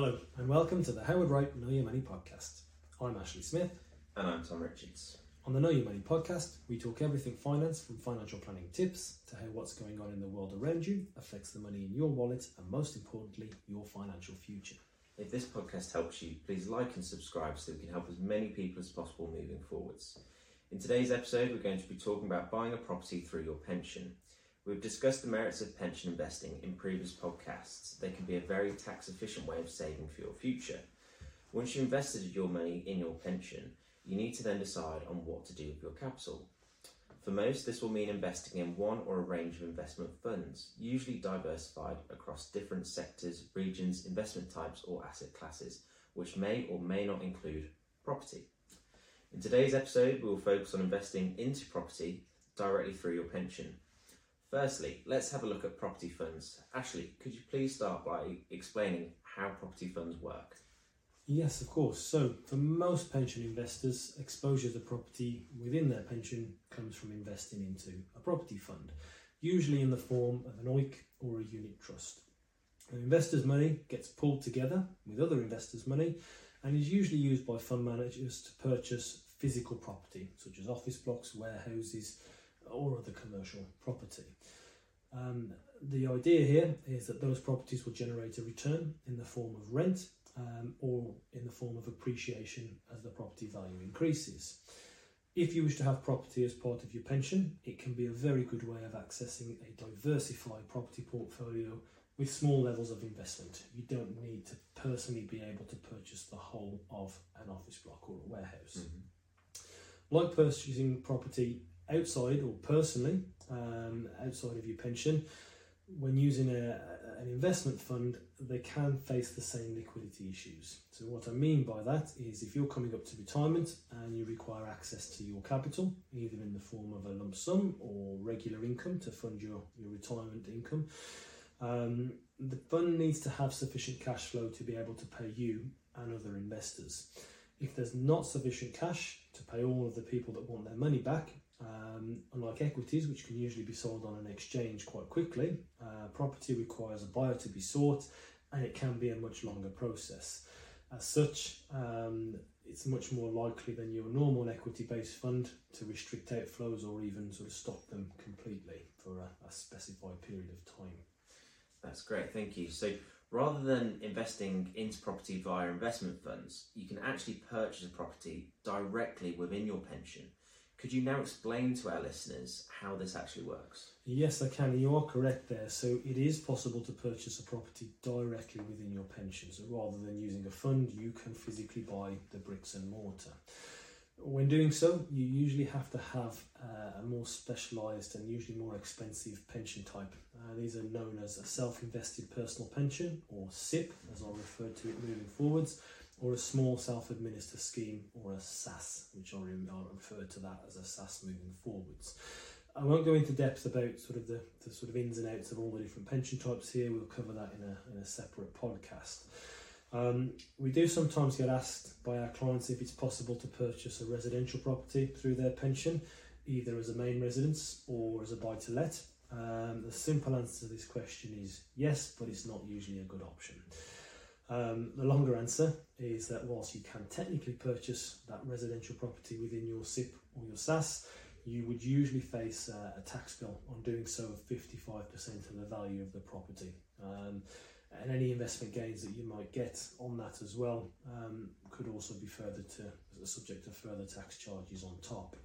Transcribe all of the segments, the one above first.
Hello, and welcome to the Howard Wright Know Your Money podcast. I'm Ashley Smith. And I'm Tom Richards. On the Know Your Money podcast, we talk everything finance from financial planning tips to how what's going on in the world around you affects the money in your wallet and, most importantly, your financial future. If this podcast helps you, please like and subscribe so we can help as many people as possible moving forwards. In today's episode, we're going to be talking about buying a property through your pension. We've discussed the merits of pension investing in previous podcasts. They can be a very tax efficient way of saving for your future. Once you've invested your money in your pension, you need to then decide on what to do with your capital. For most, this will mean investing in one or a range of investment funds, usually diversified across different sectors, regions, investment types, or asset classes, which may or may not include property. In today's episode, we will focus on investing into property directly through your pension. Firstly, let's have a look at property funds. Ashley, could you please start by explaining how property funds work? Yes, of course. So, for most pension investors, exposure to property within their pension comes from investing into a property fund, usually in the form of an OEIC or a unit trust. An investor's money gets pulled together with other investors' money and is usually used by fund managers to purchase physical property, such as office blocks, warehouses, or other commercial property. Um, the idea here is that those properties will generate a return in the form of rent um, or in the form of appreciation as the property value increases. If you wish to have property as part of your pension, it can be a very good way of accessing a diversified property portfolio with small levels of investment. You don't need to personally be able to purchase the whole of an office block or a warehouse. Mm-hmm. Like purchasing property outside or personally, um, outside of your pension, when using a, an investment fund, they can face the same liquidity issues. So, what I mean by that is if you're coming up to retirement and you require access to your capital, either in the form of a lump sum or regular income to fund your, your retirement income, um, the fund needs to have sufficient cash flow to be able to pay you and other investors. If there's not sufficient cash to pay all of the people that want their money back, um, unlike equities, which can usually be sold on an exchange quite quickly, uh, property requires a buyer to be sought and it can be a much longer process. As such, um, it's much more likely than your normal equity based fund to restrict outflows or even sort of stop them completely for a, a specified period of time. That's great, thank you. So rather than investing into property via investment funds, you can actually purchase a property directly within your pension. Could you now explain to our listeners how this actually works? Yes, I can. You are correct there. So it is possible to purchase a property directly within your pension. So rather than using a fund, you can physically buy the bricks and mortar. When doing so, you usually have to have uh, a more specialised and usually more expensive pension type. Uh, these are known as a self invested personal pension or SIPP, as I'll refer to it moving forwards, or a small self administered scheme or a SSAS, which I'll, I'll refer to that as a SSAS moving forwards. I won't go into depth about sort of the, the sort of ins and outs of all the different pension types here. We'll cover that in a, in a separate podcast. Um, we do sometimes get asked by our clients if it's possible to purchase a residential property through their pension, either as a main residence or as a buy to let. Um, the simple answer to this question is yes, but it's not usually a good option. Um, the longer answer is that whilst you can technically purchase that residential property within your SIPP or your SSAS, you would usually face uh, a tax bill on doing so of 55% of the value of the property. Um, and any investment gains that you might get on that as well um, could also be further to subject to further tax charges on top.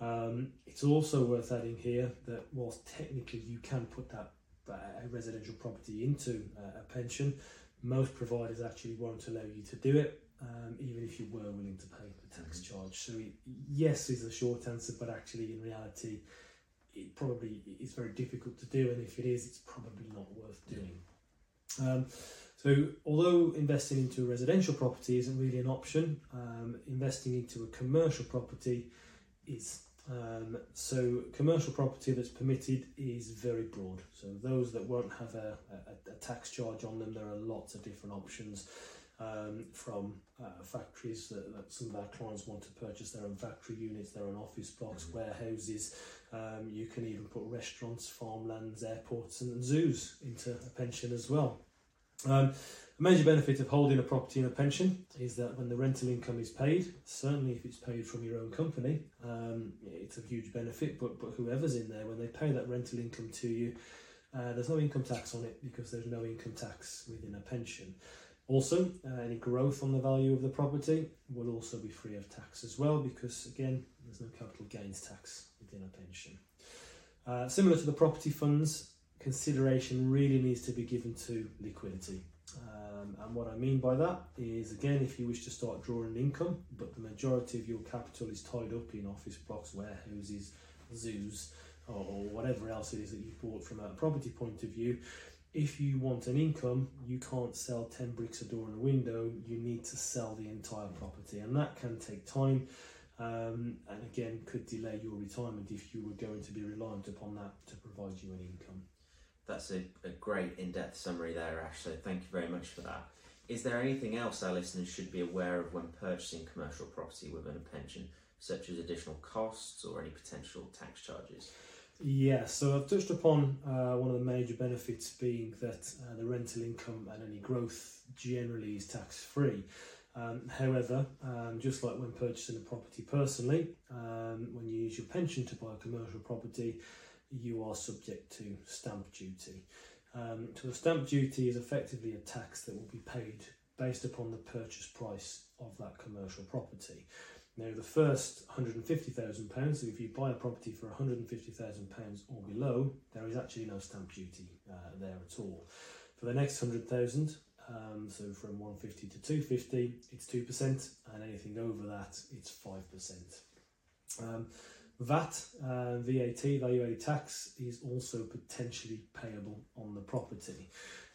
Um, it's also worth adding here that whilst technically you can put that uh, residential property into uh, a pension, most providers actually won't allow you to do it, um, even if you were willing to pay the tax mm-hmm. charge. So, it, yes, is the short answer, but actually, in reality, it probably is very difficult to do, and if it is, it's probably not worth doing. Um, so, although investing into a residential property isn't really an option, um, investing into a commercial property is. Um, so, commercial property that's permitted is very broad. So, those that won't have a, a, a tax charge on them, there are lots of different options. Um, from uh, factories that, that, some of our clients want to purchase their own factory units, their own office blocks, mm-hmm. warehouses. Um, you can even put restaurants, farmlands, airports, and zoos into a pension as well. Um, a major benefit of holding a property in a pension is that when the rental income is paid, certainly if it's paid from your own company, um, it's a huge benefit. But but whoever's in there, when they pay that rental income to you, uh, there's no income tax on it because there's no income tax within a pension. Also, uh, any growth on the value of the property will also be free of tax as well because again, there's no capital gains tax within a pension. Uh, similar to the property funds, consideration really needs to be given to liquidity. Um, and what I mean by that is, again, if you wish to start drawing income, but the majority of your capital is tied up in office blocks, warehouses, zoos, or, whatever else it is that you've bought from a property point of view, if you want an income, you can't sell 10 bricks a door and a window, you need to sell the entire property, and that can take time. Um, and again, could delay your retirement if you were going to be reliant upon that to provide you an income. That's a, a great in depth summary there, Ash. So thank you very much for that. Is there anything else our listeners should be aware of when purchasing commercial property within a pension, such as additional costs or any potential tax charges? Yeah, so I've touched upon uh, one of the major benefits being that uh, the rental income and any growth generally is tax free. Um, however, um, just like when purchasing a property personally, um, when you use your pension to buy a commercial property, you are subject to stamp duty. Um, so the stamp duty is effectively a tax that will be paid based upon the purchase price of that commercial property. Now, the first £150,000, so if you buy a property for £150,000 or below, there is actually no stamp duty uh, there at all. For the next 100000 um, so from 150 to 250, it's 2%, and anything over that, it's 5%. Um, VAT, VAT, value added tax, is also potentially payable on the property.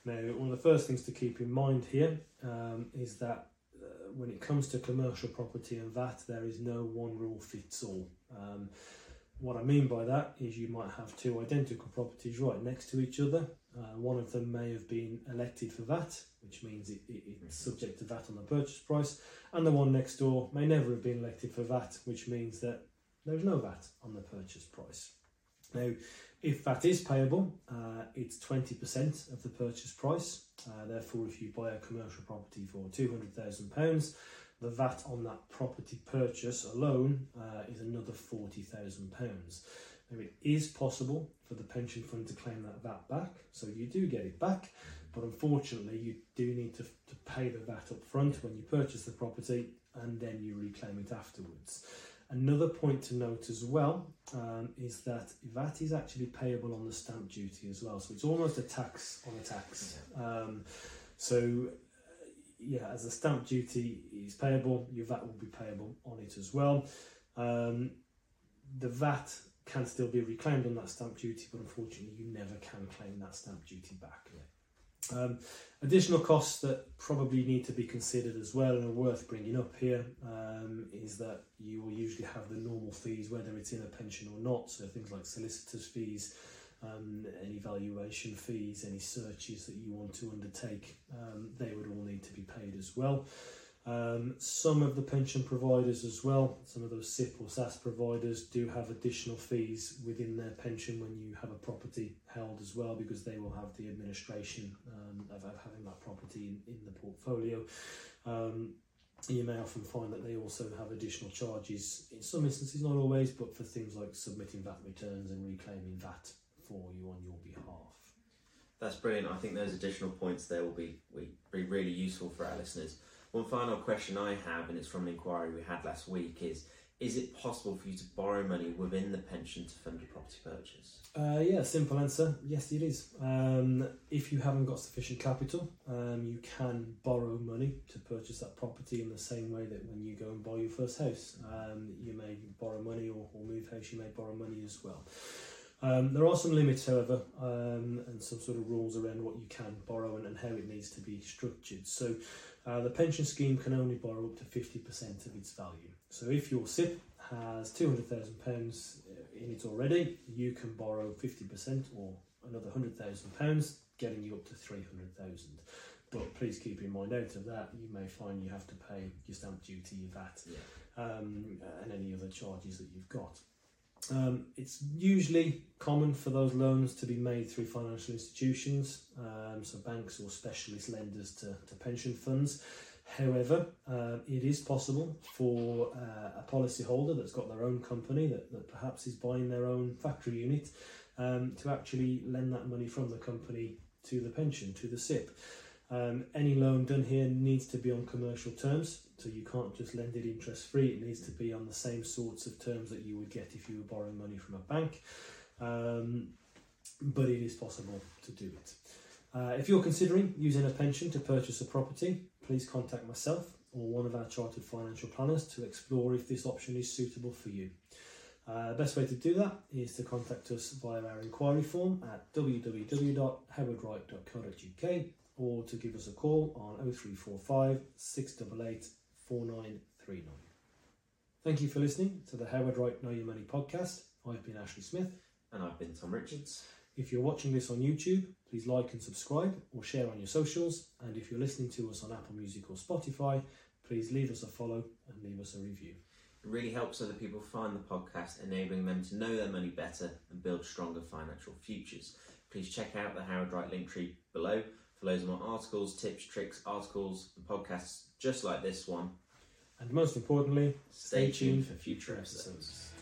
Now, one of the first things to keep in mind here um, is that uh, when it comes to commercial property and VAT, there is no one rule fits all. Um, what I mean by that is you might have two identical properties right next to each other. Uh, one of them may have been elected for VAT, which means it, it, it's subject to VAT on the purchase price, and the one next door may never have been elected for VAT, which means that there's no VAT on the purchase price. Now, if VAT is payable, uh, it's 20% of the purchase price. Uh, therefore, if you buy a commercial property for £200,000, the VAT on that property purchase alone uh, is another £40,000. Now, it is possible for the pension fund to claim that VAT back, so you do get it back, but unfortunately, you do need to, to pay the VAT up front when you purchase the property and then you reclaim it afterwards. Another point to note as well um, is that VAT is actually payable on the stamp duty as well, so it's almost a tax on a tax. Um, so, yeah, as the stamp duty is payable, your VAT will be payable on it as well. Um, the VAT can still be reclaimed on that stamp duty, but unfortunately, you never can claim that stamp duty back. Yeah. Um, additional costs that probably need to be considered as well and are worth bringing up here um, is that you will usually have the normal fees, whether it's in a pension or not. So things like solicitors' fees, um, any valuation fees, any searches that you want to undertake, um, they would all need to be paid as well. Um, some of the pension providers as well, some of those SIPP or SSAS providers do have additional fees within their pension when you have a property held as well because they will have the administration um, of, of, having that property in, in the portfolio. Um, you may often find that they also have additional charges in some instances, not always, but for things like submitting VAT returns and reclaiming VAT for you on your behalf. That's brilliant. I think those additional points there will be, will be really useful for our listeners. One final question I have, and it's from an inquiry we had last week, is is it possible for you to borrow money within the pension to fund a property purchase? Uh, yeah, simple answer. Yes, it is. Um, if you haven't got sufficient capital, um, you can borrow money to purchase that property in the same way that when you go and buy your first house, um, you may borrow money or, or move house, you may borrow money as well. Um, there are some limits, however, um, and some sort of rules around what you can borrow and, and how it needs to be structured. So, uh, the pension scheme can only borrow up to 50% of its value. So if your SIPP has £200,000 in it already, you can borrow 50% or another £100,000, getting you up to 300000 But please keep in mind, out of that, you may find you have to pay your stamp duty, your VAT, Yeah. um, and any other charges that you've got. Um, it's usually common for those loans to be made through financial institutions, um, so banks or specialist lenders to, to pension funds. However, uh, it is possible for uh, a policyholder that's got their own company that, that perhaps is buying their own factory unit um, to actually lend that money from the company to the pension, to the SIPP. Um, any loan done here needs to be on commercial terms, so you can't just lend it interest free. It needs to be on the same sorts of terms that you would get if you were borrowing money from a bank. Um, but it is possible to do it. Uh, if you're considering using a pension to purchase a property, please contact myself or one of our chartered financial planners to explore if this option is suitable for you. Uh, the best way to do that is to contact us via our inquiry form at www.howardwright.co.uk or to give us a call on 0345 688 4939. Thank you for listening to the Howard Wright Know Your Money podcast. I've been Ashley Smith. And I've been Tom Richards. If you're watching this on YouTube, please like and subscribe or share on your socials. And if you're listening to us on Apple Music or Spotify, please leave us a follow and leave us a review. It really helps other people find the podcast, enabling them to know their money better and build stronger financial futures. Please check out the Howard Wright link tree below for loads more articles, tips, tricks, articles, and podcasts just like this one. And most importantly, Stay tuned for future episodes.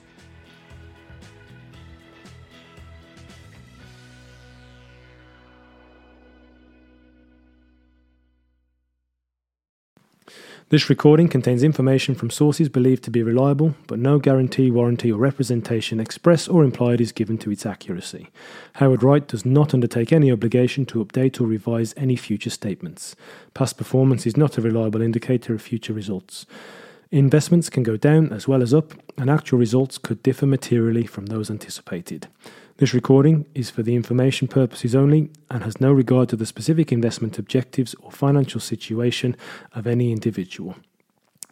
This recording contains information from sources believed to be reliable, but no guarantee, warranty, or representation, express or implied, is given to its accuracy. Howard Wright does not undertake any obligation to update or revise any future statements. Past performance is not a reliable indicator of future results. Investments can go down as well as up, and actual results could differ materially from those anticipated. This recording is for the information purposes only and has no regard to the specific investment objectives or financial situation of any individual.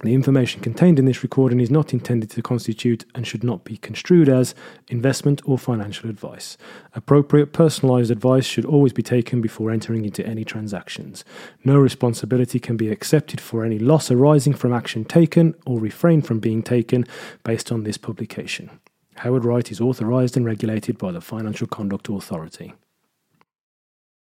The information contained in this recording is not intended to constitute and should not be construed as investment or financial advice. Appropriate personalized advice should always be taken before entering into any transactions. No responsibility can be accepted for any loss arising from action taken or refrain from being taken based on this publication. Howard Wright is authorised and regulated by the Financial Conduct Authority.